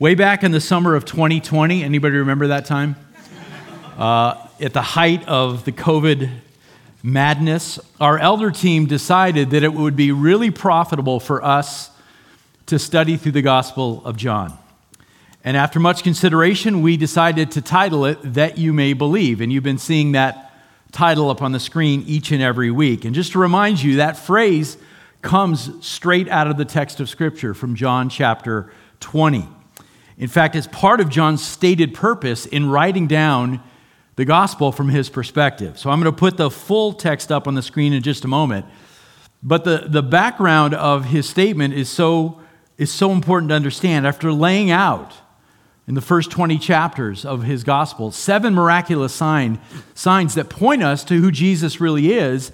Way back in the summer of 2020, anybody remember that time? Uh, at the height of the COVID madness, our elder team decided that it would be really profitable for us to study through the Gospel of John. And after much consideration, we decided to title it That You May Believe. And you've been seeing that title up on the screen each and every week. And just to remind you, that phrase comes straight out of the text of Scripture from John chapter 20. In fact, it's part of John's stated purpose in writing down the gospel from his perspective. So I'm going to put the full text up on the screen in just a moment. But the, the background of his statement is so, is so important to understand. After laying out in the first 20 chapters of his gospel seven miraculous sign, signs that point us to who Jesus really is,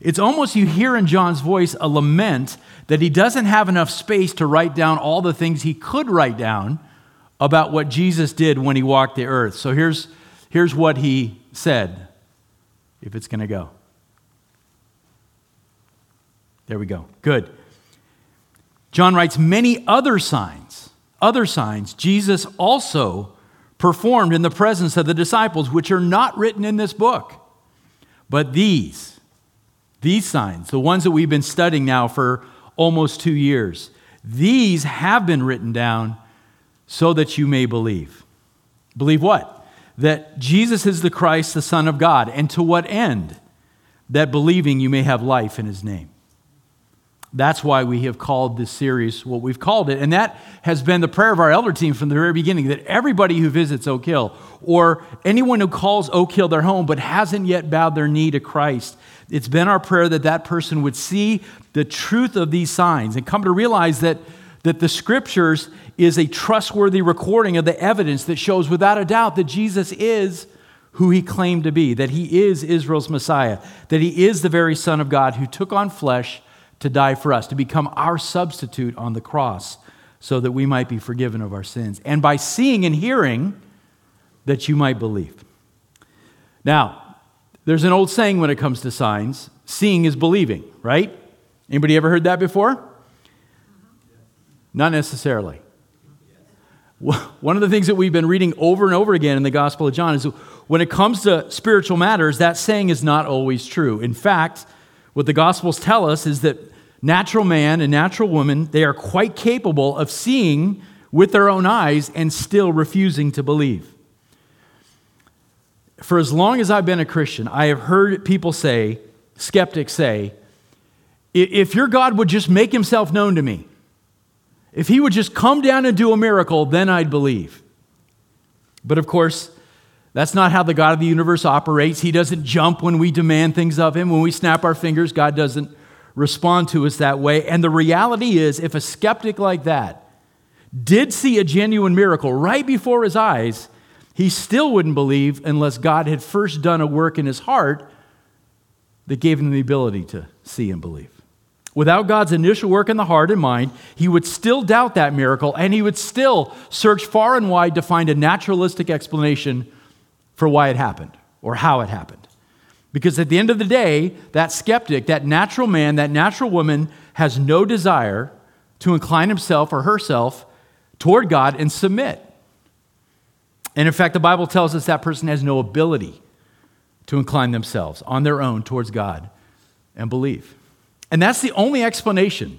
it's almost you hear in John's voice a lament that he doesn't have enough space to write down all the things he could write down about what Jesus did when he walked the earth. So here's, here's what he said, if it's going to go. There we go. Good. John writes, many other signs, other signs, Jesus also performed in the presence of the disciples, which are not written in this book. But these, these signs, the ones that we've been studying now for almost two years, these have been written down so that you may believe. Believe what? That Jesus is the Christ, the Son of God. And to what end? That believing you may have life in his name. That's why we have called this series what we've called it. And that has been the prayer of our elder team from the very beginning that everybody who visits Oak Hill or anyone who calls Oak Hill their home but hasn't yet bowed their knee to Christ, it's been our prayer that that person would see the truth of these signs and come to realize that, that the scriptures is a trustworthy recording of the evidence that shows without a doubt that Jesus is who he claimed to be, that he is Israel's Messiah, that he is the very Son of God who took on flesh to die for us, to become our substitute on the cross, so that we might be forgiven of our sins. And by seeing and hearing, that you might believe. Now, there's an old saying when it comes to signs seeing is believing, right? Anybody ever heard that before? Not necessarily. One of the things that we've been reading over and over again in the Gospel of John is when it comes to spiritual matters, that saying is not always true. In fact, what the Gospels tell us is that natural man and natural woman, they are quite capable of seeing with their own eyes and still refusing to believe. For as long as I've been a Christian, I have heard people say, skeptics say, if your God would just make himself known to me, if he would just come down and do a miracle, then I'd believe. But of course, that's not how the God of the universe operates. He doesn't jump when we demand things of him. When we snap our fingers, God doesn't respond to us that way. And the reality is, if a skeptic like that did see a genuine miracle right before his eyes, he still wouldn't believe unless God had first done a work in his heart that gave him the ability to see and believe. Without God's initial work in the heart and mind, he would still doubt that miracle and he would still search far and wide to find a naturalistic explanation for why it happened or how it happened. Because at the end of the day, that skeptic, that natural man, that natural woman has no desire to incline himself or herself toward God and submit. And in fact, the Bible tells us that person has no ability to incline themselves on their own towards God and believe. And that's the only explanation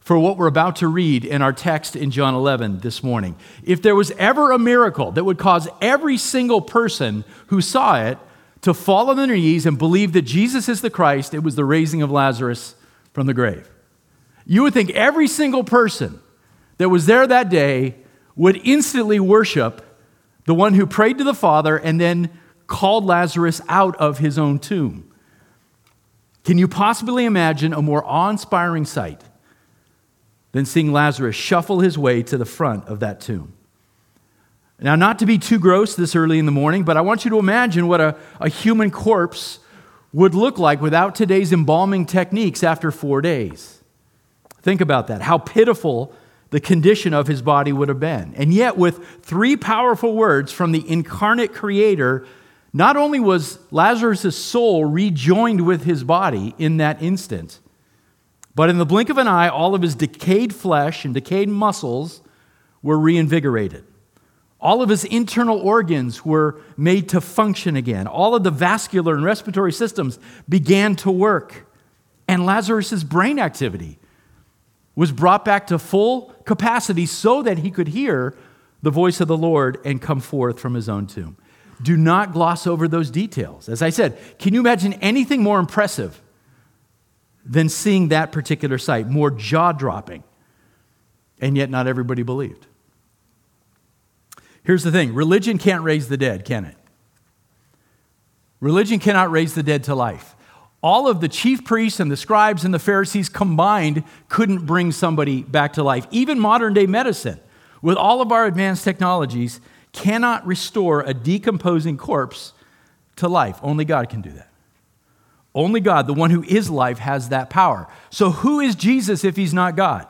for what we're about to read in our text in John 11 this morning. If there was ever a miracle that would cause every single person who saw it to fall on their knees and believe that Jesus is the Christ, it was the raising of Lazarus from the grave. You would think every single person that was there that day would instantly worship the one who prayed to the Father and then called Lazarus out of his own tomb. Can you possibly imagine a more awe inspiring sight than seeing Lazarus shuffle his way to the front of that tomb? Now, not to be too gross this early in the morning, but I want you to imagine what a, a human corpse would look like without today's embalming techniques after four days. Think about that, how pitiful the condition of his body would have been. And yet, with three powerful words from the incarnate Creator, not only was Lazarus' soul rejoined with his body in that instant, but in the blink of an eye, all of his decayed flesh and decayed muscles were reinvigorated. All of his internal organs were made to function again. All of the vascular and respiratory systems began to work. And Lazarus' brain activity was brought back to full capacity so that he could hear the voice of the Lord and come forth from his own tomb. Do not gloss over those details. As I said, can you imagine anything more impressive than seeing that particular sight, more jaw dropping? And yet, not everybody believed. Here's the thing religion can't raise the dead, can it? Religion cannot raise the dead to life. All of the chief priests and the scribes and the Pharisees combined couldn't bring somebody back to life. Even modern day medicine, with all of our advanced technologies, cannot restore a decomposing corpse to life. Only God can do that. Only God, the one who is life, has that power. So, who is Jesus if he's not God?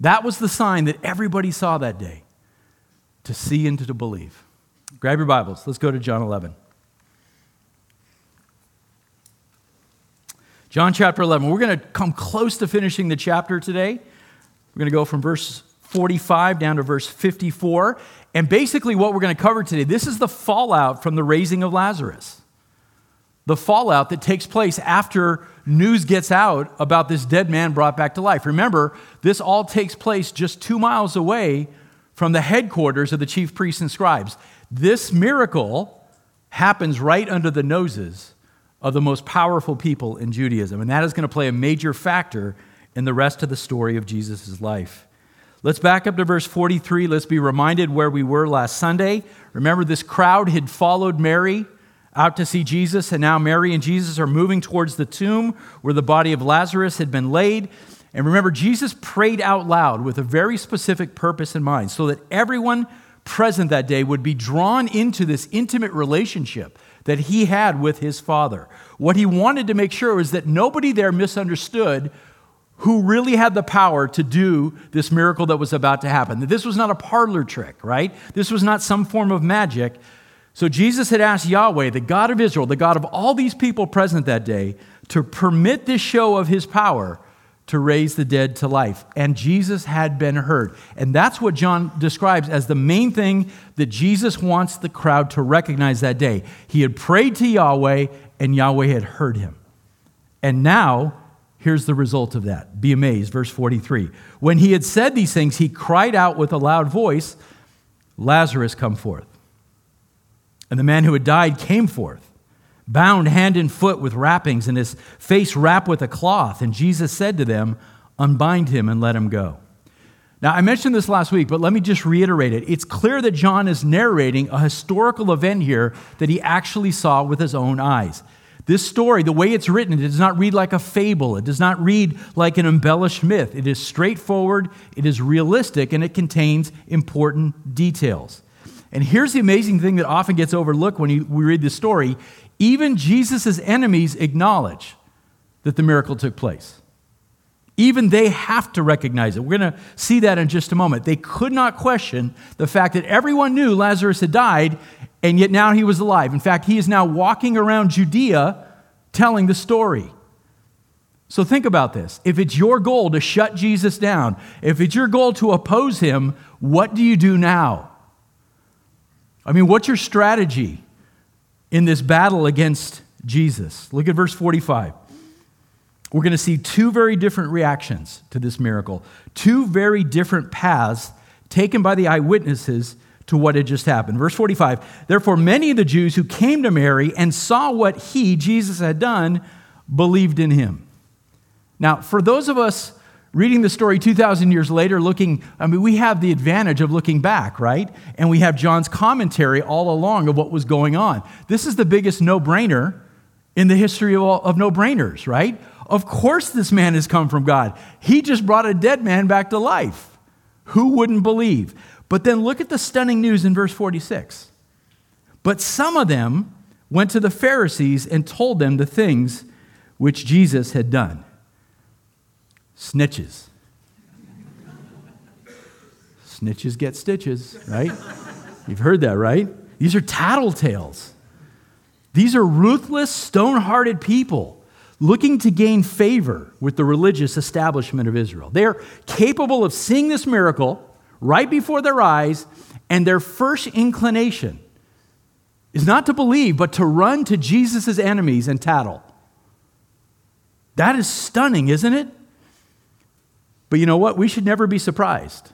That was the sign that everybody saw that day to see and to believe. Grab your Bibles. Let's go to John 11. John chapter 11. We're going to come close to finishing the chapter today. We're going to go from verse 45 down to verse 54. And basically, what we're going to cover today this is the fallout from the raising of Lazarus. The fallout that takes place after news gets out about this dead man brought back to life. Remember, this all takes place just two miles away from the headquarters of the chief priests and scribes. This miracle happens right under the noses of the most powerful people in Judaism, and that is going to play a major factor in the rest of the story of Jesus' life. Let's back up to verse 43. Let's be reminded where we were last Sunday. Remember, this crowd had followed Mary out to see Jesus, and now Mary and Jesus are moving towards the tomb where the body of Lazarus had been laid. And remember, Jesus prayed out loud with a very specific purpose in mind so that everyone present that day would be drawn into this intimate relationship that he had with his Father. What he wanted to make sure was that nobody there misunderstood who really had the power to do this miracle that was about to happen. This was not a parlor trick, right? This was not some form of magic. So Jesus had asked Yahweh, the God of Israel, the God of all these people present that day, to permit this show of his power to raise the dead to life. And Jesus had been heard. And that's what John describes as the main thing that Jesus wants the crowd to recognize that day. He had prayed to Yahweh, and Yahweh had heard him. And now, here's the result of that. Be amazed. Verse 43. When he had said these things, he cried out with a loud voice, Lazarus, come forth. And the man who had died came forth bound hand and foot with wrappings, and his face wrapped with a cloth. And Jesus said to them, Unbind him and let him go. Now, I mentioned this last week, but let me just reiterate it. It's clear that John is narrating a historical event here that he actually saw with his own eyes. This story, the way it's written, it does not read like a fable. It does not read like an embellished myth. It is straightforward, it is realistic, and it contains important details. And here's the amazing thing that often gets overlooked when we read this story even Jesus' enemies acknowledge that the miracle took place. Even they have to recognize it. We're going to see that in just a moment. They could not question the fact that everyone knew Lazarus had died, and yet now he was alive. In fact, he is now walking around Judea telling the story. So think about this. If it's your goal to shut Jesus down, if it's your goal to oppose him, what do you do now? I mean, what's your strategy? in this battle against Jesus. Look at verse 45. We're going to see two very different reactions to this miracle, two very different paths taken by the eyewitnesses to what had just happened. Verse 45 Therefore, many of the Jews who came to Mary and saw what he, Jesus, had done, believed in him. Now, for those of us reading the story 2,000 years later, looking, I mean, we have the advantage of looking back, right? And we have John's commentary all along of what was going on. This is the biggest no brainer in the history of, all, of no brainers, right? Of course, this man has come from God. He just brought a dead man back to life. Who wouldn't believe? But then look at the stunning news in verse 46. But some of them went to the Pharisees and told them the things which Jesus had done snitches. Snitches get stitches, right? You've heard that, right? These are tattletales. These are ruthless, stone hearted people looking to gain favor with the religious establishment of Israel. They're capable of seeing this miracle, right before their eyes, and their first inclination is not to believe, but to run to Jesus' enemies and tattle. That is stunning, isn't it? But you know what? We should never be surprised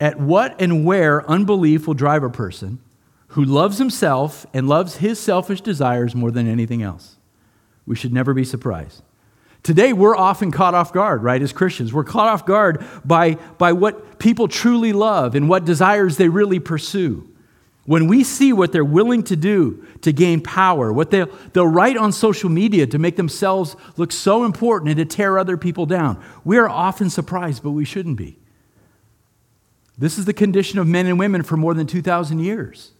at what and where unbelief will drive a person who loves himself and loves his selfish desires more than anything else. We should never be surprised. Today, we're often caught off guard, right, as Christians. We're caught off guard by, by what people truly love and what desires they really pursue. When we see what they're willing to do to gain power, what they'll, they'll write on social media to make themselves look so important and to tear other people down, we are often surprised, but we shouldn't be. This is the condition of men and women for more than 2,000 years,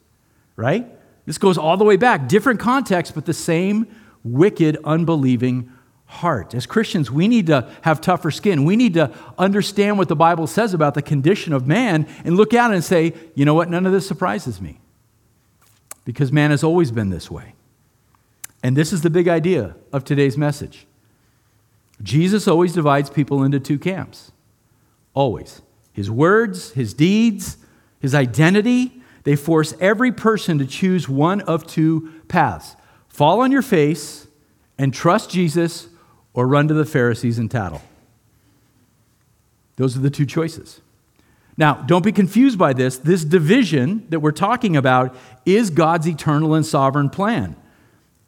right? This goes all the way back, different context, but the same wicked, unbelieving heart. As Christians, we need to have tougher skin. We need to understand what the Bible says about the condition of man and look it and say, you know what, none of this surprises me. Because man has always been this way. And this is the big idea of today's message. Jesus always divides people into two camps. Always. His words, his deeds, his identity, they force every person to choose one of two paths fall on your face and trust Jesus or run to the Pharisees and tattle. Those are the two choices. Now, don't be confused by this. This division that we're talking about is God's eternal and sovereign plan.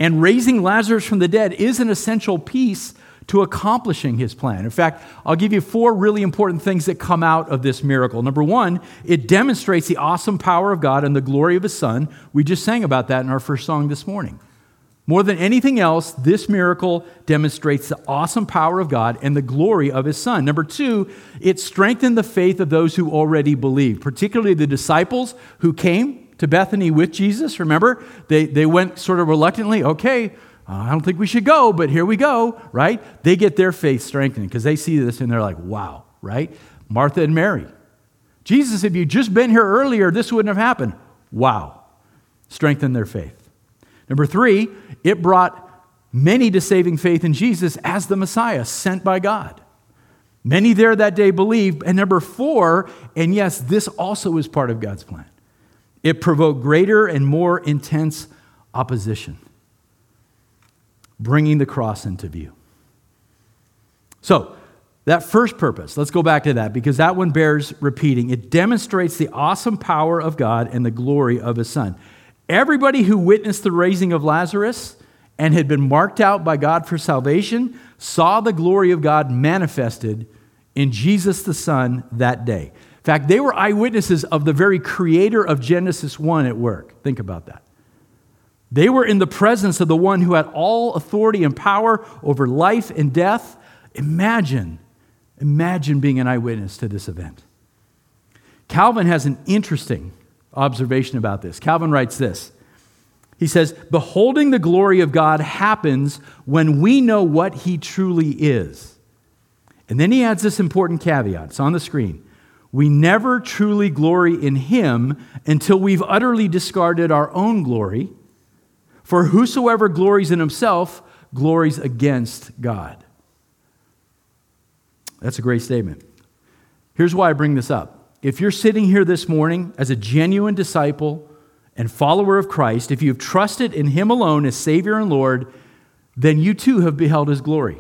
And raising Lazarus from the dead is an essential piece to accomplishing his plan. In fact, I'll give you four really important things that come out of this miracle. Number one, it demonstrates the awesome power of God and the glory of his son. We just sang about that in our first song this morning. More than anything else, this miracle demonstrates the awesome power of God and the glory of his son. Number two, it strengthened the faith of those who already believed, particularly the disciples who came to Bethany with Jesus. Remember, they, they went sort of reluctantly, okay, uh, I don't think we should go, but here we go, right? They get their faith strengthened because they see this and they're like, wow, right? Martha and Mary. Jesus, if you'd just been here earlier, this wouldn't have happened. Wow. Strengthen their faith. Number three, it brought many to saving faith in Jesus as the Messiah sent by God. Many there that day believed. And number four, and yes, this also is part of God's plan, it provoked greater and more intense opposition, bringing the cross into view. So, that first purpose, let's go back to that because that one bears repeating. It demonstrates the awesome power of God and the glory of His Son. Everybody who witnessed the raising of Lazarus and had been marked out by God for salvation saw the glory of God manifested in Jesus the Son that day. In fact, they were eyewitnesses of the very creator of Genesis 1 at work. Think about that. They were in the presence of the one who had all authority and power over life and death. Imagine, imagine being an eyewitness to this event. Calvin has an interesting observation about this. Calvin writes this He says, Beholding the glory of God happens when we know what he truly is. And then he adds this important caveat. It's on the screen. We never truly glory in him until we've utterly discarded our own glory. For whosoever glories in himself glories against God. That's a great statement. Here's why I bring this up if you're sitting here this morning as a genuine disciple and follower of Christ, if you've trusted in Him alone as Savior and Lord, then you too have beheld His glory.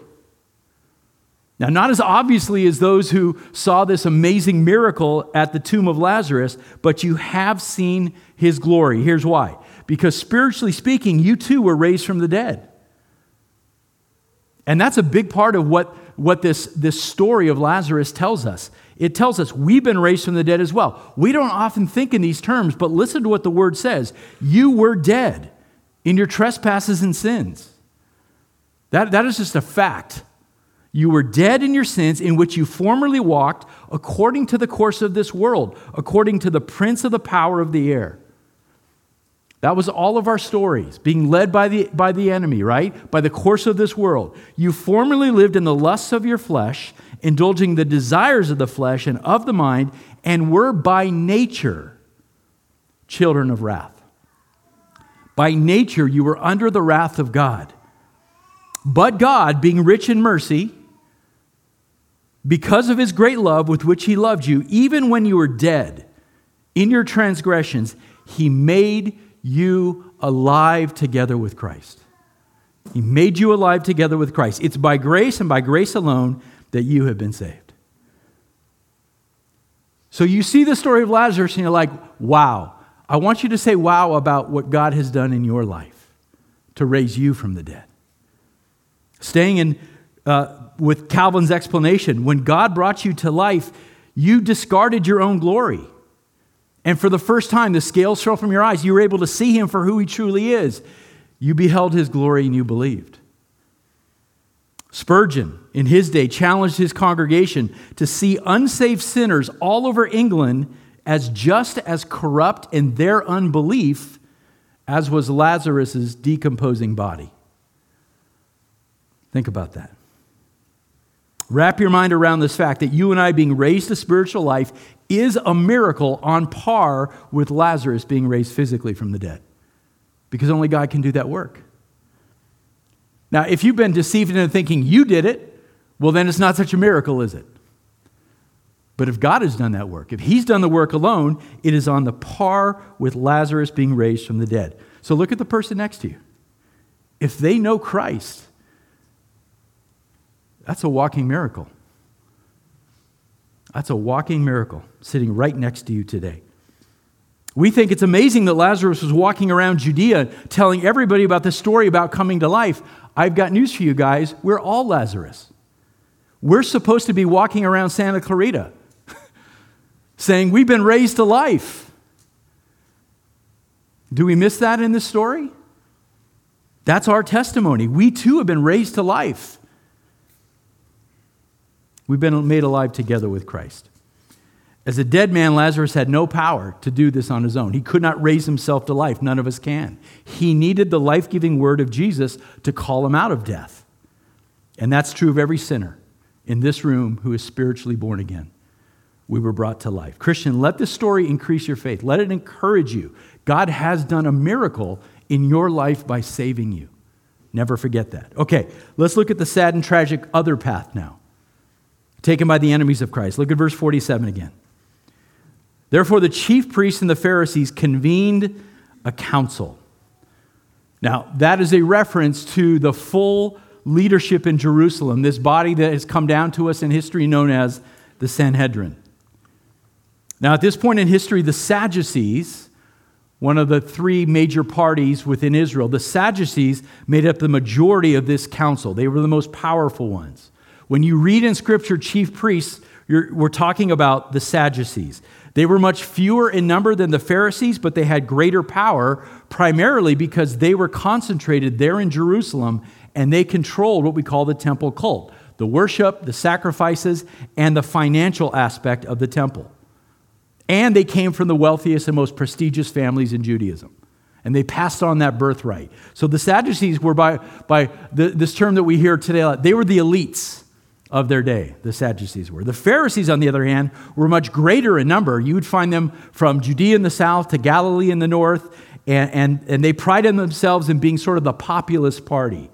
Now, not as obviously as those who saw this amazing miracle at the tomb of Lazarus, but you have seen His glory. Here's why because spiritually speaking, you too were raised from the dead. And that's a big part of what, what this, this story of Lazarus tells us. It tells us we've been raised from the dead as well. We don't often think in these terms, but listen to what the word says. You were dead in your trespasses and sins. That, that is just a fact. You were dead in your sins in which you formerly walked according to the course of this world, according to the prince of the power of the air. That was all of our stories, being led by the, by the enemy, right? By the course of this world. You formerly lived in the lusts of your flesh indulging the desires of the flesh and of the mind, and were by nature children of wrath. By nature, you were under the wrath of God. But God, being rich in mercy, because of his great love with which he loved you, even when you were dead in your transgressions, he made you alive together with Christ. He made you alive together with Christ. It's by grace and by grace alone that you have been saved. So you see the story of Lazarus and you're like, wow. I want you to say wow about what God has done in your life to raise you from the dead. Staying in, uh, with Calvin's explanation, when God brought you to life, you discarded your own glory. And for the first time, the scales fell from your eyes. You were able to see him for who he truly is. You beheld his glory and you believed. Spurgeon, in his day, challenged his congregation to see unsaved sinners all over England as just as corrupt in their unbelief as was Lazarus' decomposing body. Think about that. Wrap your mind around this fact that you and I being raised to spiritual life is a miracle on par with Lazarus being raised physically from the dead. Because only God can do that work. Now, if you've been deceived into thinking you did it, well, then it's not such a miracle, is it? But if God has done that work, if He's done the work alone, it is on the par with Lazarus being raised from the dead. So look at the person next to you. If they know Christ, that's a walking miracle. That's a walking miracle sitting right next to you today. We think it's amazing that Lazarus was walking around Judea telling everybody about the story about coming to life. I've got news for you guys. We're all Lazarus. We're supposed to be walking around Santa Clarita saying, We've been raised to life. Do we miss that in this story? That's our testimony. We too have been raised to life. We've been made alive together with Christ. As a dead man, Lazarus had no power to do this on his own. He could not raise himself to life. None of us can. He needed the life giving word of Jesus to call him out of death. And that's true of every sinner in this room who is spiritually born again. We were brought to life. Christian, let this story increase your faith. Let it encourage you. God has done a miracle in your life by saving you. Never forget that. Okay, let's look at the sad and tragic other path now taken by the enemies of Christ. Look at verse 47 again. Therefore, the chief priests and the Pharisees convened a council. Now, that is a reference to the full leadership in Jerusalem, this body that has come down to us in history known as the Sanhedrin. Now, at this point in history, the Sadducees, one of the three major parties within Israel, the Sadducees made up the majority of this council. They were the most powerful ones. When you read in Scripture chief priests, we're talking about the Sadducees. They were much fewer in number than the Pharisees, but they had greater power, primarily because they were concentrated there in Jerusalem and they controlled what we call the temple cult the worship, the sacrifices, and the financial aspect of the temple. And they came from the wealthiest and most prestigious families in Judaism. And they passed on that birthright. So the Sadducees were, by, by the, this term that we hear today, they were the elites of their day, the Sadducees were. The Pharisees, on the other hand, were much greater in number. You would find them from Judea in the south to Galilee in the north, and, and, and they prided themselves in being sort of the populist party.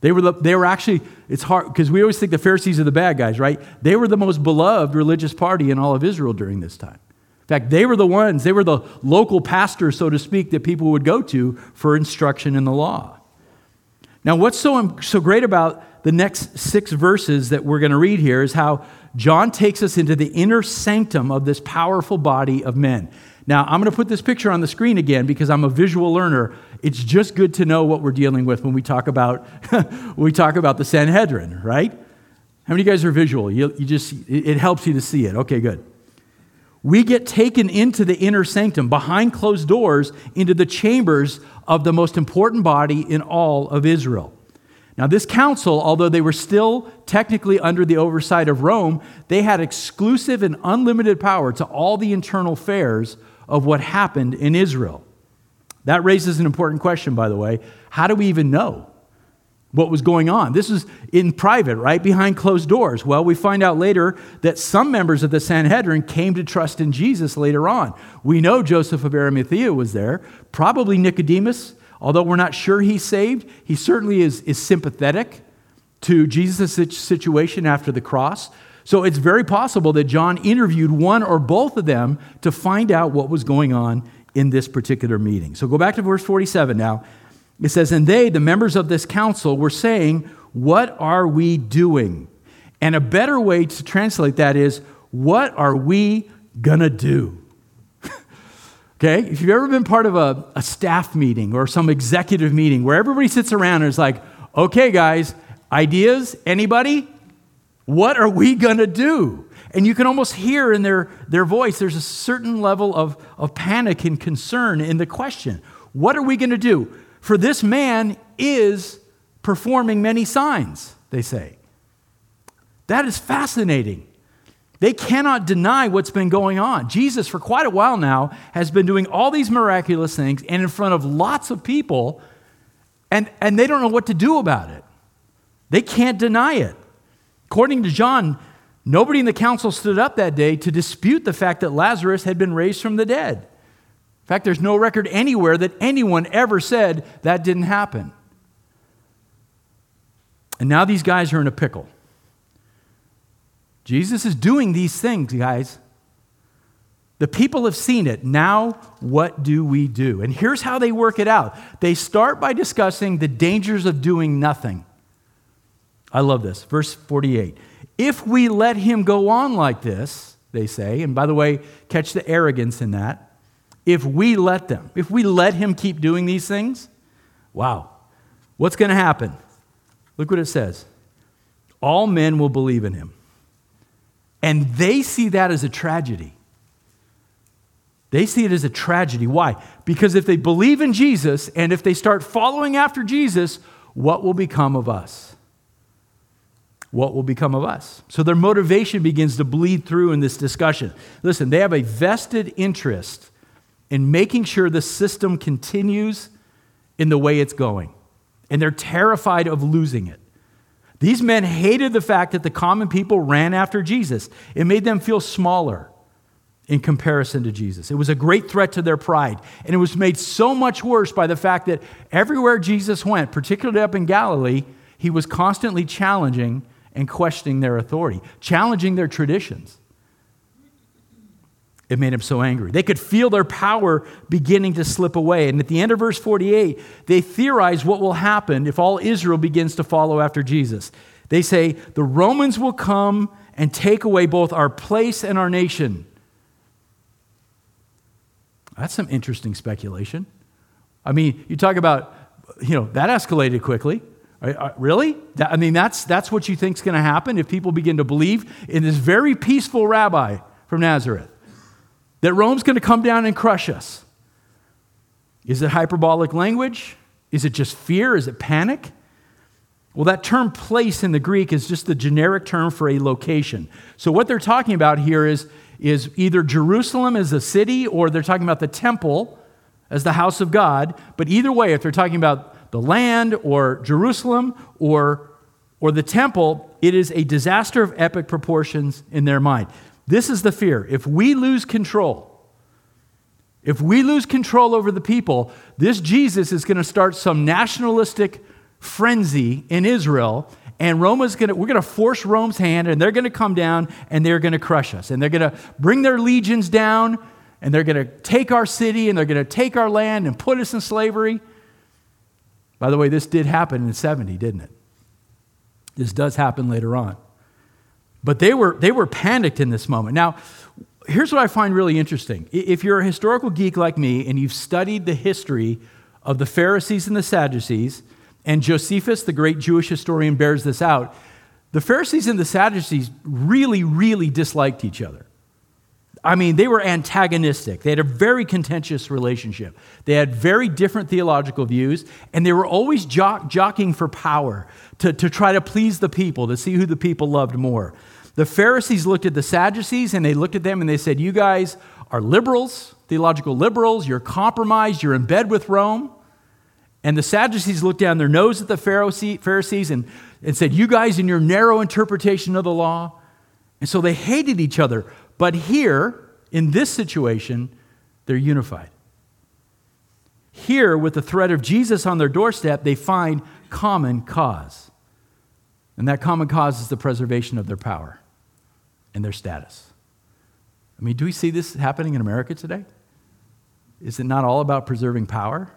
They were, the, they were actually, it's hard, because we always think the Pharisees are the bad guys, right? They were the most beloved religious party in all of Israel during this time. In fact, they were the ones, they were the local pastors, so to speak, that people would go to for instruction in the law. Now, what's so, so great about the next six verses that we're going to read here is how John takes us into the inner sanctum of this powerful body of men. Now, I'm going to put this picture on the screen again because I'm a visual learner. It's just good to know what we're dealing with when we talk about, we talk about the Sanhedrin, right? How many of you guys are visual? You, you just, it helps you to see it. Okay, good. We get taken into the inner sanctum, behind closed doors, into the chambers of the most important body in all of Israel. Now, this council, although they were still technically under the oversight of Rome, they had exclusive and unlimited power to all the internal affairs of what happened in Israel. That raises an important question, by the way. How do we even know what was going on? This is in private, right? Behind closed doors. Well, we find out later that some members of the Sanhedrin came to trust in Jesus later on. We know Joseph of Arimathea was there, probably Nicodemus Although we're not sure he's saved, he certainly is, is sympathetic to Jesus' situation after the cross. So it's very possible that John interviewed one or both of them to find out what was going on in this particular meeting. So go back to verse 47 now. It says, And they, the members of this council, were saying, What are we doing? And a better way to translate that is, What are we gonna do? Okay? If you've ever been part of a, a staff meeting or some executive meeting where everybody sits around and is like, Okay, guys, ideas? Anybody? What are we going to do? And you can almost hear in their, their voice, there's a certain level of, of panic and concern in the question. What are we going to do? For this man is performing many signs, they say. That is fascinating. They cannot deny what's been going on. Jesus, for quite a while now, has been doing all these miraculous things and in front of lots of people, and, and they don't know what to do about it. They can't deny it. According to John, nobody in the council stood up that day to dispute the fact that Lazarus had been raised from the dead. In fact, there's no record anywhere that anyone ever said that didn't happen. And now these guys are in a pickle. Jesus is doing these things, guys. The people have seen it. Now, what do we do? And here's how they work it out they start by discussing the dangers of doing nothing. I love this. Verse 48. If we let him go on like this, they say, and by the way, catch the arrogance in that. If we let them, if we let him keep doing these things, wow, what's going to happen? Look what it says. All men will believe in him. And they see that as a tragedy. They see it as a tragedy. Why? Because if they believe in Jesus and if they start following after Jesus, what will become of us? what will become of us? So their motivation begins to bleed through in this discussion. Listen, they have a vested interest in making sure the system continues in the way it's going, and they're terrified of losing it. These men hated the fact that the common people ran after Jesus. It made them feel smaller in comparison to Jesus. It was a great threat to their pride. And it was made so much worse by the fact that everywhere Jesus went, particularly up in Galilee, he was constantly challenging and questioning their authority, challenging their traditions. It made him so angry. They could feel their power beginning to slip away. And at the end of verse 48, they theorize what will happen if all Israel begins to follow after Jesus. They say, The Romans will come and take away both our place and our nation. That's some interesting speculation. I mean, you talk about, you know, that escalated quickly. Really? I mean, that's, that's what you think is going to happen if people begin to believe in this very peaceful rabbi from Nazareth that Rome's going to come down and crush us. Is it hyperbolic language? Is it just fear? Is it panic? Well, that term place in the Greek is just the generic term for a location. So, what they're talking about here is, is either Jerusalem as a city or they're talking about the temple as the house of God. But either way, if they're talking about the land or Jerusalem or, or the temple, it is a disaster of epic proportions in their mind. This is the fear. If we lose control, if we lose control over the people, this Jesus is going to start some nationalistic frenzy in Israel, and Roma's going to, we're going to force Rome's hand, and they're going to come down and they're going to crush us. And they're going to bring their legions down, and they're going to take our city, and they're going to take our land and put us in slavery. By the way, this did happen in 70, didn't it? This does happen later on. But they were, they were panicked in this moment. Now, here's what I find really interesting. If you're a historical geek like me and you've studied the history of the Pharisees and the Sadducees, and Josephus, the great Jewish historian, bears this out, the Pharisees and the Sadducees really, really disliked each other. I mean, they were antagonistic. They had a very contentious relationship. They had very different theological views, and they were always jock- jockeying for power to, to try to please the people, to see who the people loved more. The Pharisees looked at the Sadducees and they looked at them and they said, You guys are liberals, theological liberals, you're compromised, you're in bed with Rome. And the Sadducees looked down their nose at the Pharisees and, and said, You guys, in your narrow interpretation of the law. And so they hated each other. But here, in this situation, they're unified. Here, with the threat of Jesus on their doorstep, they find common cause. And that common cause is the preservation of their power. and their status. I mean, do we see this happening in America today? Is it not all about preserving power?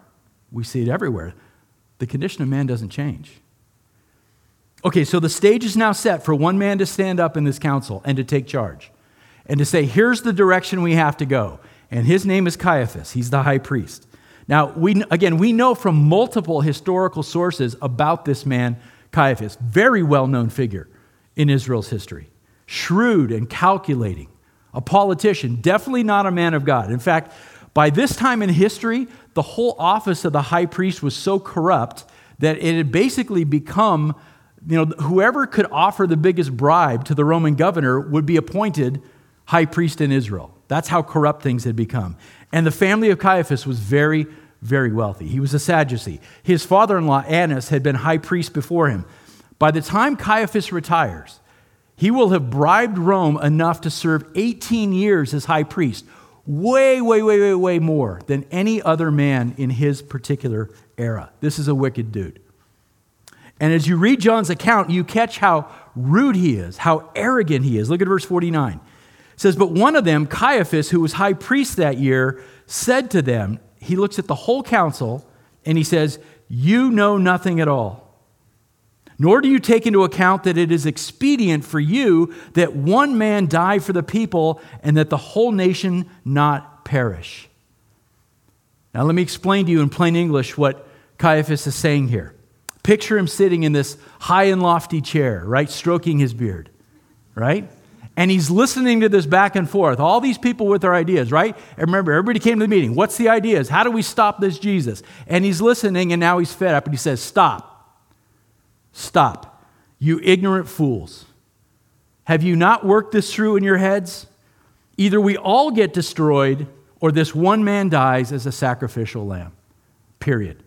We see it everywhere. The condition of man doesn't change. Okay, so the stage is now set for one man to stand up in this council and to take charge and to say, here's the direction we have to go. And his name is Caiaphas, he's the high priest. Now, we, again, we know from multiple historical sources about this man, Caiaphas, very well known figure in Israel's history. Shrewd and calculating, a politician, definitely not a man of God. In fact, by this time in history, the whole office of the high priest was so corrupt that it had basically become, you know, whoever could offer the biggest bribe to the Roman governor would be appointed high priest in Israel. That's how corrupt things had become. And the family of Caiaphas was very, very wealthy. He was a Sadducee. His father in law, Annas, had been high priest before him. By the time Caiaphas retires, he will have bribed Rome enough to serve 18 years as high priest, way, way, way, way, way more than any other man in his particular era. This is a wicked dude. And as you read John's account, you catch how rude he is, how arrogant he is. Look at verse 49. Says, But one of them, Caiaphas, who was high priest that year, said to them, He looks at the whole council and he says, You know nothing at all nor do you take into account that it is expedient for you that one man die for the people and that the whole nation not perish. Now, let me explain to you in plain English what Caiaphas is saying here. Picture him sitting in this high and lofty chair, right, stroking his beard, right? And he's listening to this back and forth. All these people with their ideas, right? And remember, everybody came to the meeting. What's the ideas? How do we stop this Jesus? And he's listening, and now he's fed up, and he says, Stop. Stop, you ignorant fools. Have you not worked this through in your heads? Either we all get destroyed or this one man dies as a sacrificial lamb. Period.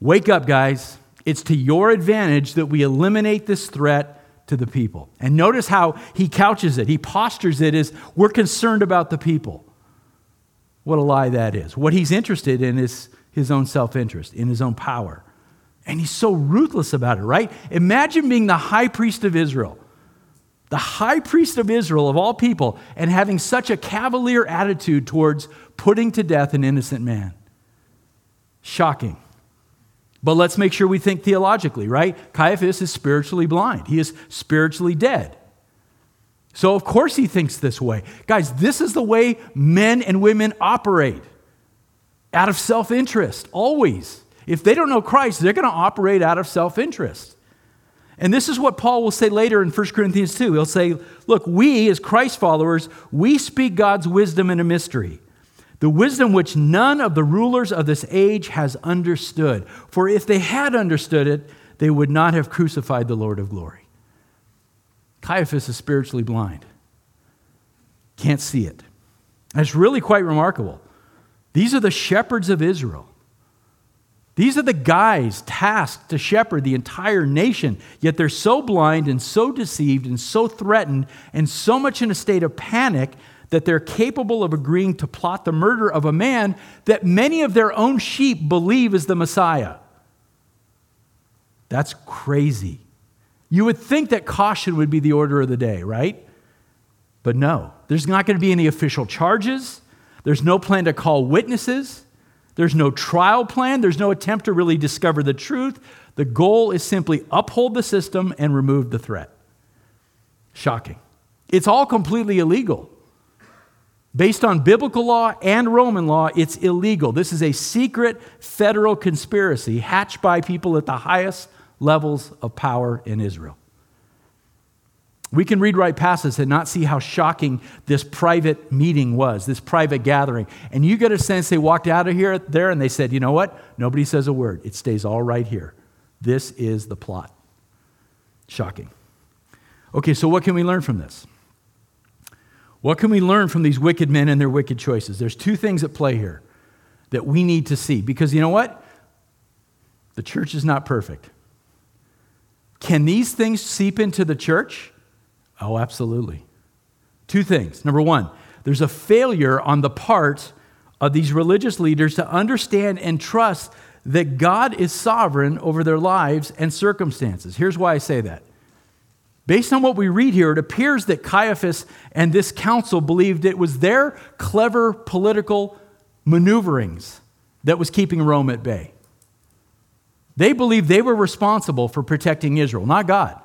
Wake up, guys. It's to your advantage that we eliminate this threat to the people. And notice how he couches it, he postures it as we're concerned about the people. What a lie that is. What he's interested in is his own self interest, in his own power. And he's so ruthless about it, right? Imagine being the high priest of Israel, the high priest of Israel, of all people, and having such a cavalier attitude towards putting to death an innocent man. Shocking. But let's make sure we think theologically, right? Caiaphas is spiritually blind, he is spiritually dead. So, of course, he thinks this way. Guys, this is the way men and women operate out of self interest, always. If they don't know Christ, they're going to operate out of self interest. And this is what Paul will say later in 1 Corinthians 2. He'll say, Look, we as Christ followers, we speak God's wisdom in a mystery, the wisdom which none of the rulers of this age has understood. For if they had understood it, they would not have crucified the Lord of glory. Caiaphas is spiritually blind, can't see it. That's really quite remarkable. These are the shepherds of Israel. These are the guys tasked to shepherd the entire nation, yet they're so blind and so deceived and so threatened and so much in a state of panic that they're capable of agreeing to plot the murder of a man that many of their own sheep believe is the Messiah. That's crazy. You would think that caution would be the order of the day, right? But no, there's not going to be any official charges. There's no plan to call witnesses. There's no trial plan, there's no attempt to really discover the truth. The goal is simply uphold the system and remove the threat. Shocking. It's all completely illegal. Based on biblical law and Roman law, it's illegal. This is a secret federal conspiracy hatched by people at the highest levels of power in Israel. We can read right past this and not see how shocking this private meeting was, this private gathering. And you get a sense they walked out of here there and they said, you know what? Nobody says a word. It stays all right here. This is the plot. Shocking. Okay, so what can we learn from this? What can we learn from these wicked men and their wicked choices? There's two things at play here that we need to see. Because you know what? The church is not perfect. Can these things seep into the church? Oh, absolutely. Two things. Number one, there's a failure on the part of these religious leaders to understand and trust that God is sovereign over their lives and circumstances. Here's why I say that. Based on what we read here, it appears that Caiaphas and this council believed it was their clever political maneuverings that was keeping Rome at bay. They believed they were responsible for protecting Israel, not God.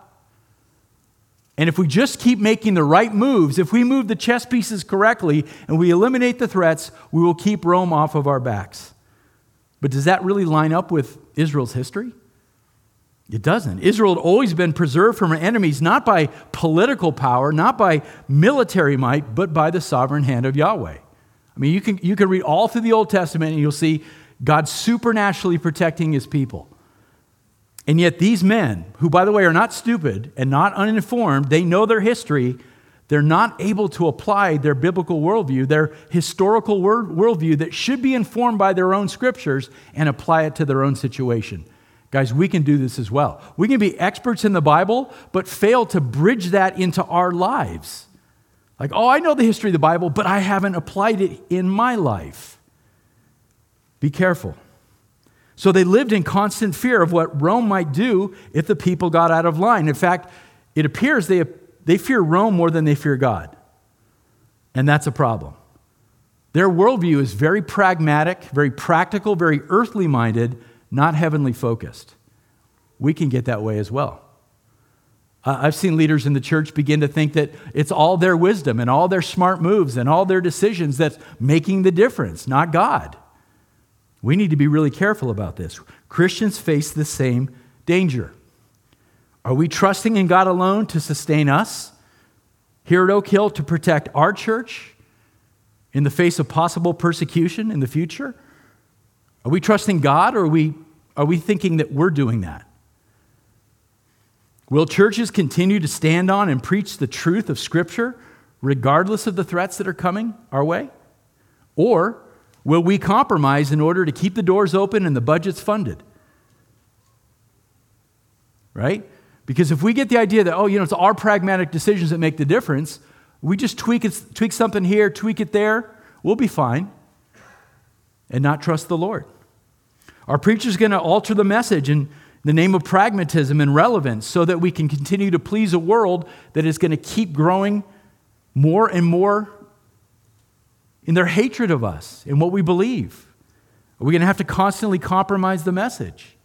And if we just keep making the right moves, if we move the chess pieces correctly and we eliminate the threats, we will keep Rome off of our backs. But does that really line up with Israel's history? It doesn't. Israel had always been preserved from her enemies not by political power, not by military might, but by the sovereign hand of Yahweh. I mean, you can, you can read all through the Old Testament and you'll see God supernaturally protecting his people. And yet, these men, who, by the way, are not stupid and not uninformed, they know their history. They're not able to apply their biblical worldview, their historical worldview that should be informed by their own scriptures and apply it to their own situation. Guys, we can do this as well. We can be experts in the Bible, but fail to bridge that into our lives. Like, oh, I know the history of the Bible, but I haven't applied it in my life. Be careful. So they lived in constant fear of what Rome might do if the people got out of line. In fact, it appears they, they fear Rome more than they fear God. And that's a problem. Their worldview is very pragmatic, very practical, very earthly minded, not heavenly focused. We can get that way as well. I've seen leaders in the church begin to think that it's all their wisdom and all their smart moves and all their decisions that's making the difference, not God. We need to be really careful about this. Christians face the same danger. Are we trusting in God alone to sustain us here at Oak Hill to protect our church in the face of possible persecution in the future? Are we trusting God or are we, are we thinking that we're doing that? Will churches continue to stand on and preach the truth of Scripture regardless of the threats that are coming our way? Or will we compromise in order to keep the doors open and the budgets funded? Right? Because if we get the idea that, oh, you know, it's our pragmatic decisions that make the difference, we just tweak, it, tweak something here, tweak it there, we'll be fine and not trust the Lord. Our preacher's going to alter the message in the name of pragmatism and relevance so that we can continue to please a world that is going to keep growing more and more in their hatred of us and what we believe. Are we going to have to constantly compromise the message?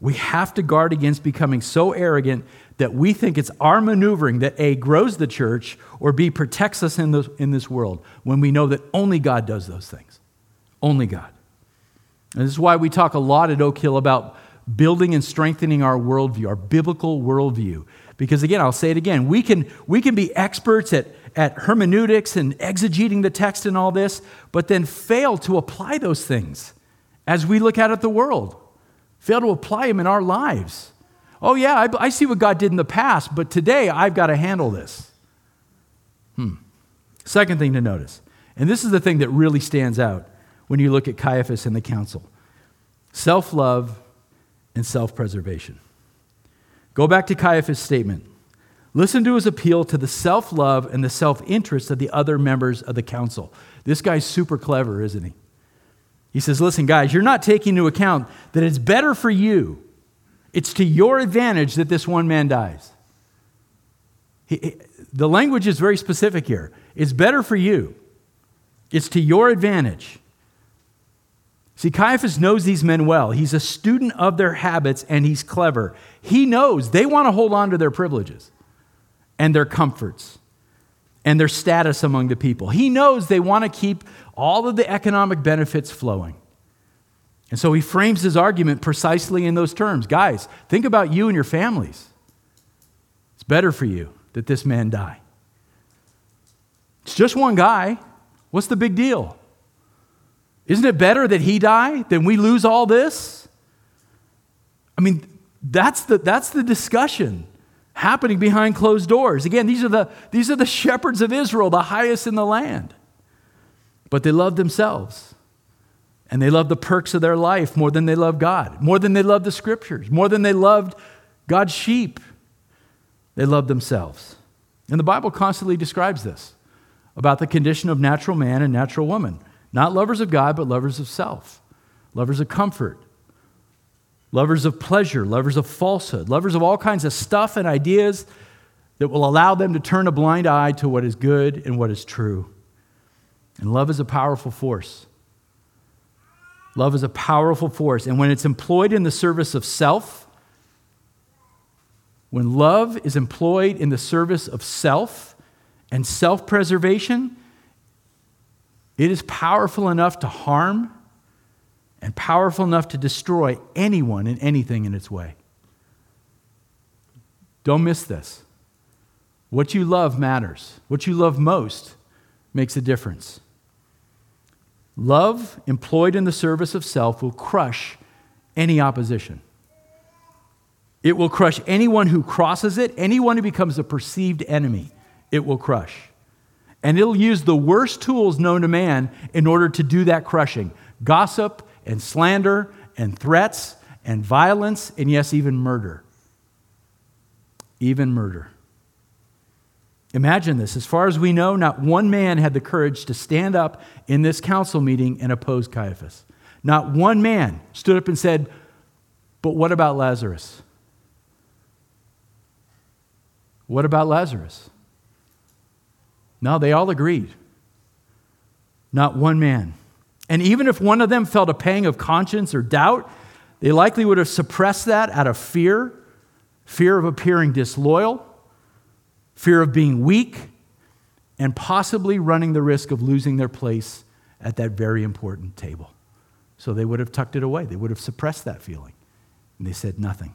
We have to guard against becoming so arrogant that we think it's our maneuvering that A, grows the church, or B, protects us in, in this world when we know that only God does those things. Only God. And this is why we talk a lot at Oak Hill about building and strengthening our worldview, our biblical worldview. Because again, I'll say it again, we can, we can be experts at, at hermeneutics and exegeting the text and all this, but then fail to apply those things as we look out at the world. Fail to apply them in our lives. Oh, yeah, I, I see what God did in the past, but today I've got to handle this. Hmm. Second thing to notice, and this is the thing that really stands out when you look at Caiaphas and the council self love and self preservation. Go back to Caiaphas' statement. Listen to his appeal to the self love and the self interest of the other members of the council. This guy's super clever, isn't he? He says, Listen, guys, you're not taking into account that it's better for you, it's to your advantage that this one man dies. He, he, the language is very specific here. It's better for you, it's to your advantage. See, Caiaphas knows these men well. He's a student of their habits and he's clever. He knows they want to hold on to their privileges and their comforts and their status among the people. He knows they want to keep all of the economic benefits flowing. And so he frames his argument precisely in those terms. Guys, think about you and your families. It's better for you that this man die. It's just one guy. What's the big deal? Isn't it better that he die than we lose all this? I mean, that's the, that's the discussion happening behind closed doors. Again, these are, the, these are the shepherds of Israel, the highest in the land. But they love themselves. And they love the perks of their life more than they love God, more than they love the scriptures, more than they loved God's sheep. They love themselves. And the Bible constantly describes this about the condition of natural man and natural woman. Not lovers of God, but lovers of self, lovers of comfort, lovers of pleasure, lovers of falsehood, lovers of all kinds of stuff and ideas that will allow them to turn a blind eye to what is good and what is true. And love is a powerful force. Love is a powerful force. And when it's employed in the service of self, when love is employed in the service of self and self preservation, it is powerful enough to harm and powerful enough to destroy anyone and anything in its way. Don't miss this. What you love matters. What you love most makes a difference. Love employed in the service of self will crush any opposition. It will crush anyone who crosses it, anyone who becomes a perceived enemy, it will crush. And it'll use the worst tools known to man in order to do that crushing gossip and slander and threats and violence and, yes, even murder. Even murder. Imagine this. As far as we know, not one man had the courage to stand up in this council meeting and oppose Caiaphas. Not one man stood up and said, But what about Lazarus? What about Lazarus? No, they all agreed. Not one man. And even if one of them felt a pang of conscience or doubt, they likely would have suppressed that out of fear fear of appearing disloyal, fear of being weak, and possibly running the risk of losing their place at that very important table. So they would have tucked it away, they would have suppressed that feeling. And they said nothing.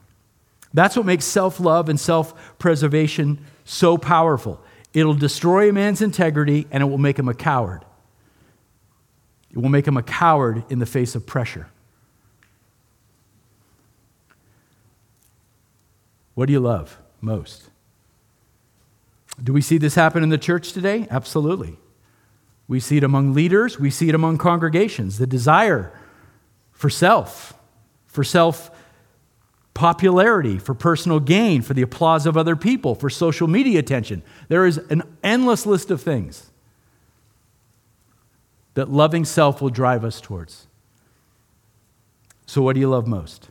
That's what makes self love and self preservation so powerful. It'll destroy a man's integrity and it will make him a coward. It will make him a coward in the face of pressure. What do you love most? Do we see this happen in the church today? Absolutely. We see it among leaders, we see it among congregations, the desire for self, for self popularity, for personal gain, for the applause of other people, for social media attention. There is an endless list of things that loving self will drive us towards. So, what do you love most?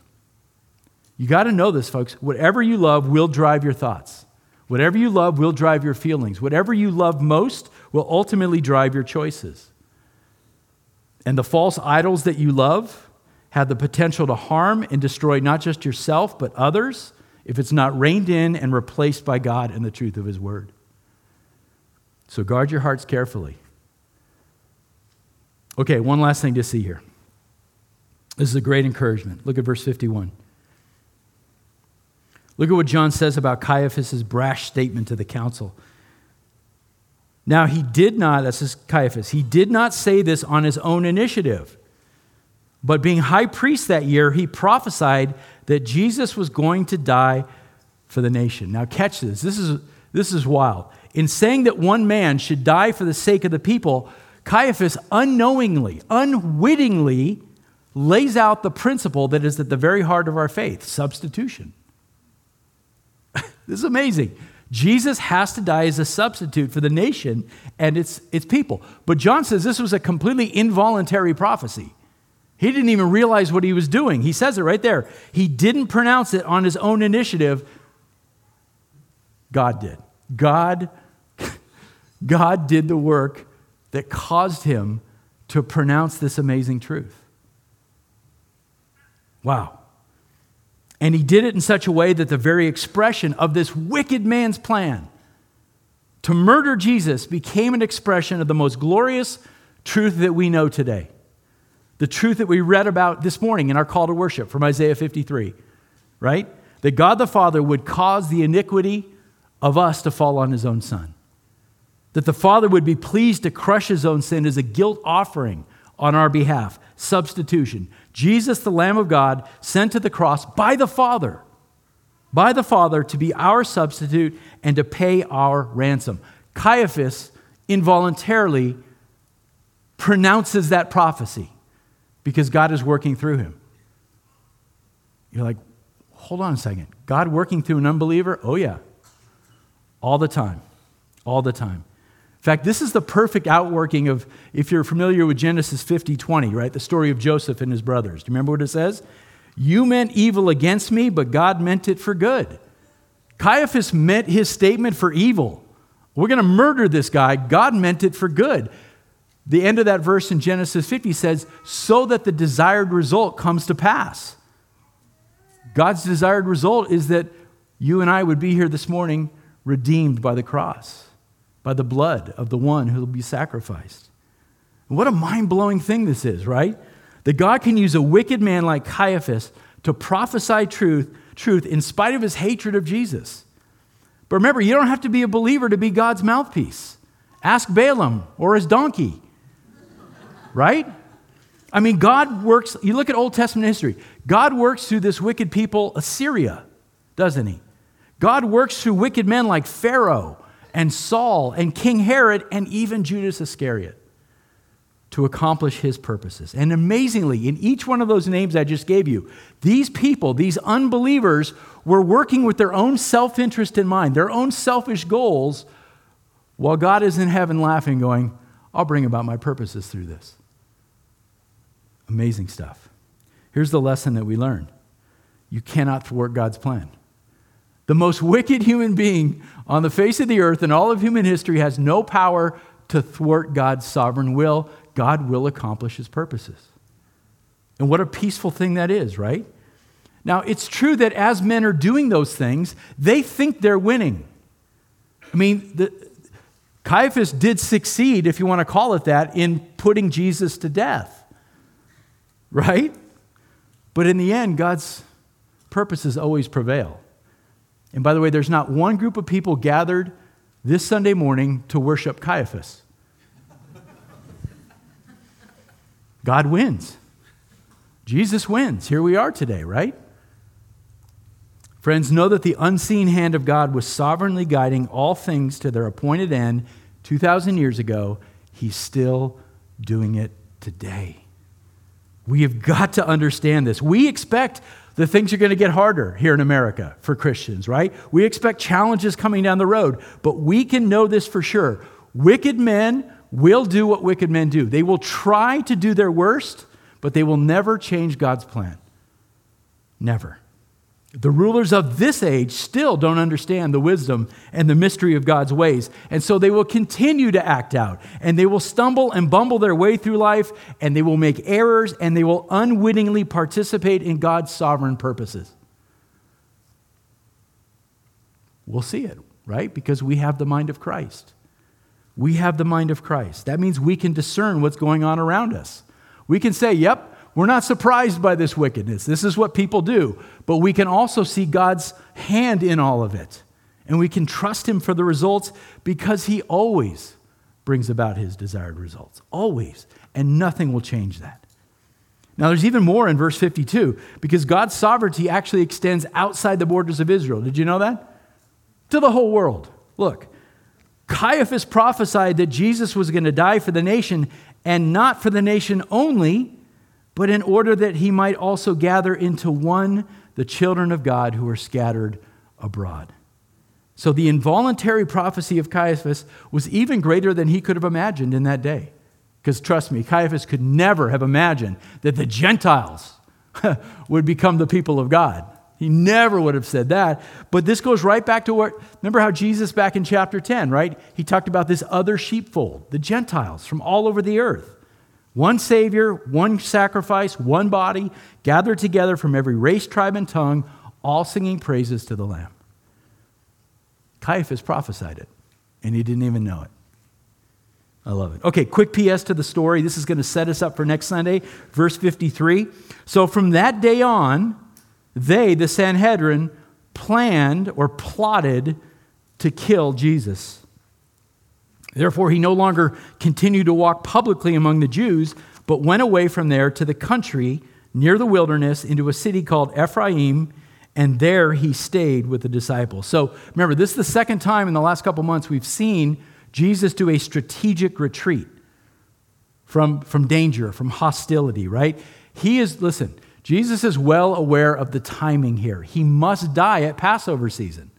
You got to know this, folks. Whatever you love will drive your thoughts. Whatever you love will drive your feelings. Whatever you love most will ultimately drive your choices. And the false idols that you love have the potential to harm and destroy not just yourself, but others if it's not reined in and replaced by God and the truth of His Word. So guard your hearts carefully. Okay, one last thing to see here. This is a great encouragement. Look at verse 51. Look at what John says about Caiaphas' brash statement to the council. Now, he did not, this is Caiaphas, he did not say this on his own initiative. But being high priest that year, he prophesied that Jesus was going to die for the nation. Now, catch this. This is, this is wild. In saying that one man should die for the sake of the people, Caiaphas unknowingly, unwittingly lays out the principle that is at the very heart of our faith substitution. This is amazing. Jesus has to die as a substitute for the nation and its, its people. But John says this was a completely involuntary prophecy. He didn't even realize what he was doing. He says it right there. He didn't pronounce it on his own initiative. God did. God, God did the work that caused him to pronounce this amazing truth. Wow. And he did it in such a way that the very expression of this wicked man's plan to murder Jesus became an expression of the most glorious truth that we know today. The truth that we read about this morning in our call to worship from Isaiah 53, right? That God the Father would cause the iniquity of us to fall on his own Son. That the Father would be pleased to crush his own sin as a guilt offering on our behalf. Substitution. Jesus, the Lamb of God, sent to the cross by the Father, by the Father to be our substitute and to pay our ransom. Caiaphas involuntarily pronounces that prophecy because God is working through him. You're like, hold on a second. God working through an unbeliever? Oh, yeah. All the time. All the time. In fact, this is the perfect outworking of, if you're familiar with Genesis 50 20, right? The story of Joseph and his brothers. Do you remember what it says? You meant evil against me, but God meant it for good. Caiaphas meant his statement for evil. We're going to murder this guy. God meant it for good. The end of that verse in Genesis 50 says, so that the desired result comes to pass. God's desired result is that you and I would be here this morning redeemed by the cross, by the blood of the one who will be sacrificed. What a mind blowing thing this is, right? That God can use a wicked man like Caiaphas to prophesy truth, truth in spite of his hatred of Jesus. But remember, you don't have to be a believer to be God's mouthpiece. Ask Balaam or his donkey, right? I mean, God works, you look at Old Testament history, God works through this wicked people, Assyria, doesn't he? God works through wicked men like Pharaoh and Saul and King Herod and even Judas Iscariot to accomplish his purposes. And amazingly, in each one of those names I just gave you, these people, these unbelievers, were working with their own self interest in mind, their own selfish goals, while God is in heaven laughing, going, I'll bring about my purposes through this. Amazing stuff. Here's the lesson that we learn you cannot thwart God's plan. The most wicked human being on the face of the earth in all of human history has no power to thwart God's sovereign will God will accomplish his purposes. And what a peaceful thing that is, right? Now, it's true that as men are doing those things, they think they're winning. I mean, the, Caiaphas did succeed, if you want to call it that, in putting Jesus to death, right? But in the end, God's purposes always prevail. And by the way, there's not one group of people gathered this Sunday morning to worship Caiaphas. God wins. Jesus wins. Here we are today, right? Friends, know that the unseen hand of God was sovereignly guiding all things to their appointed end 2,000 years ago. He's still doing it today. We have got to understand this. We expect that things are going to get harder here in America for Christians, right? We expect challenges coming down the road, but we can know this for sure. Wicked men will do what wicked men do. They will try to do their worst, but they will never change God's plan. Never. The rulers of this age still don't understand the wisdom and the mystery of God's ways. And so they will continue to act out and they will stumble and bumble their way through life and they will make errors and they will unwittingly participate in God's sovereign purposes. We'll see it, right? Because we have the mind of Christ. We have the mind of Christ. That means we can discern what's going on around us. We can say, yep, we're not surprised by this wickedness. This is what people do. But we can also see God's hand in all of it. And we can trust Him for the results because He always brings about His desired results. Always. And nothing will change that. Now, there's even more in verse 52 because God's sovereignty actually extends outside the borders of Israel. Did you know that? To the whole world. Look, Caiaphas prophesied that Jesus was going to die for the nation, and not for the nation only, but in order that he might also gather into one the children of God who are scattered abroad. So the involuntary prophecy of Caiaphas was even greater than he could have imagined in that day. Because trust me, Caiaphas could never have imagined that the Gentiles would become the people of God. He never would have said that. But this goes right back to what, remember how Jesus back in chapter 10, right? He talked about this other sheepfold, the Gentiles from all over the earth. One Savior, one sacrifice, one body, gathered together from every race, tribe, and tongue, all singing praises to the Lamb. Caiaphas prophesied it, and he didn't even know it. I love it. Okay, quick PS to the story. This is going to set us up for next Sunday, verse 53. So from that day on, they, the Sanhedrin, planned or plotted to kill Jesus. Therefore, he no longer continued to walk publicly among the Jews, but went away from there to the country near the wilderness into a city called Ephraim, and there he stayed with the disciples. So remember, this is the second time in the last couple months we've seen Jesus do a strategic retreat from, from danger, from hostility, right? He is, listen, Jesus is well aware of the timing here. He must die at Passover season.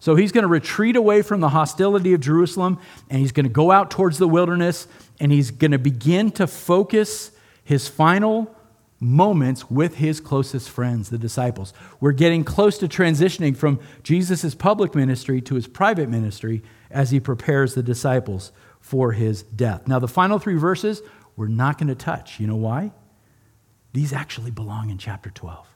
So he's going to retreat away from the hostility of Jerusalem and he's going to go out towards the wilderness and he's going to begin to focus his final moments with his closest friends, the disciples. We're getting close to transitioning from Jesus' public ministry to his private ministry as he prepares the disciples for his death. Now, the final three verses we're not going to touch. You know why? These actually belong in chapter 12.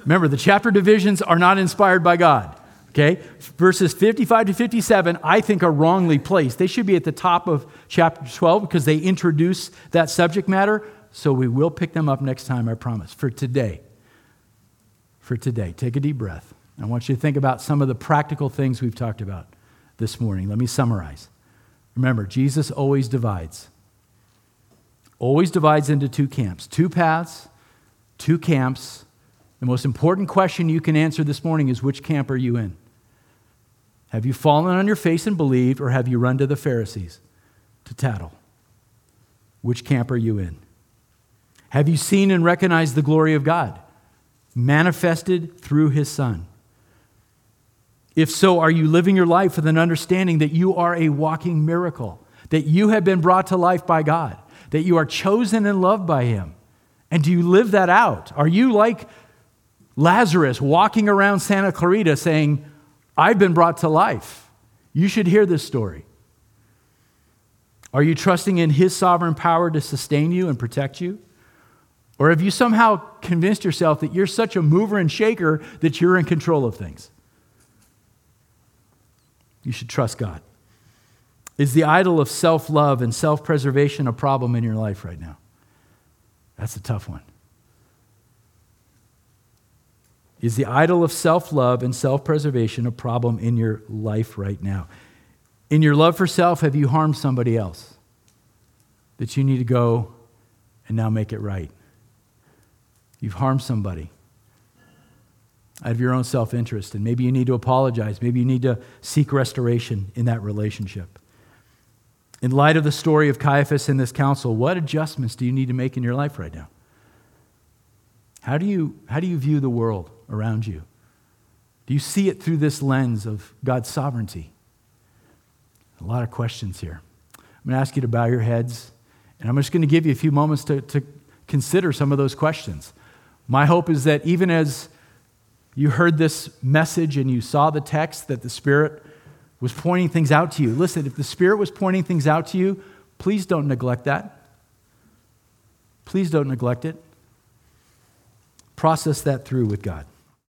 Remember, the chapter divisions are not inspired by God. Okay? Verses 55 to 57, I think, are wrongly placed. They should be at the top of chapter 12 because they introduce that subject matter. So we will pick them up next time, I promise. For today, for today, take a deep breath. I want you to think about some of the practical things we've talked about this morning. Let me summarize. Remember, Jesus always divides, always divides into two camps, two paths, two camps. The most important question you can answer this morning is which camp are you in? Have you fallen on your face and believed, or have you run to the Pharisees to tattle? Which camp are you in? Have you seen and recognized the glory of God manifested through his Son? If so, are you living your life with an understanding that you are a walking miracle, that you have been brought to life by God, that you are chosen and loved by him? And do you live that out? Are you like Lazarus walking around Santa Clarita saying, I've been brought to life. You should hear this story. Are you trusting in His sovereign power to sustain you and protect you? Or have you somehow convinced yourself that you're such a mover and shaker that you're in control of things? You should trust God. Is the idol of self love and self preservation a problem in your life right now? That's a tough one. Is the idol of self love and self preservation a problem in your life right now? In your love for self, have you harmed somebody else that you need to go and now make it right? You've harmed somebody out of your own self interest, and maybe you need to apologize. Maybe you need to seek restoration in that relationship. In light of the story of Caiaphas and this council, what adjustments do you need to make in your life right now? How do you, how do you view the world? Around you? Do you see it through this lens of God's sovereignty? A lot of questions here. I'm going to ask you to bow your heads, and I'm just going to give you a few moments to, to consider some of those questions. My hope is that even as you heard this message and you saw the text, that the Spirit was pointing things out to you. Listen, if the Spirit was pointing things out to you, please don't neglect that. Please don't neglect it. Process that through with God.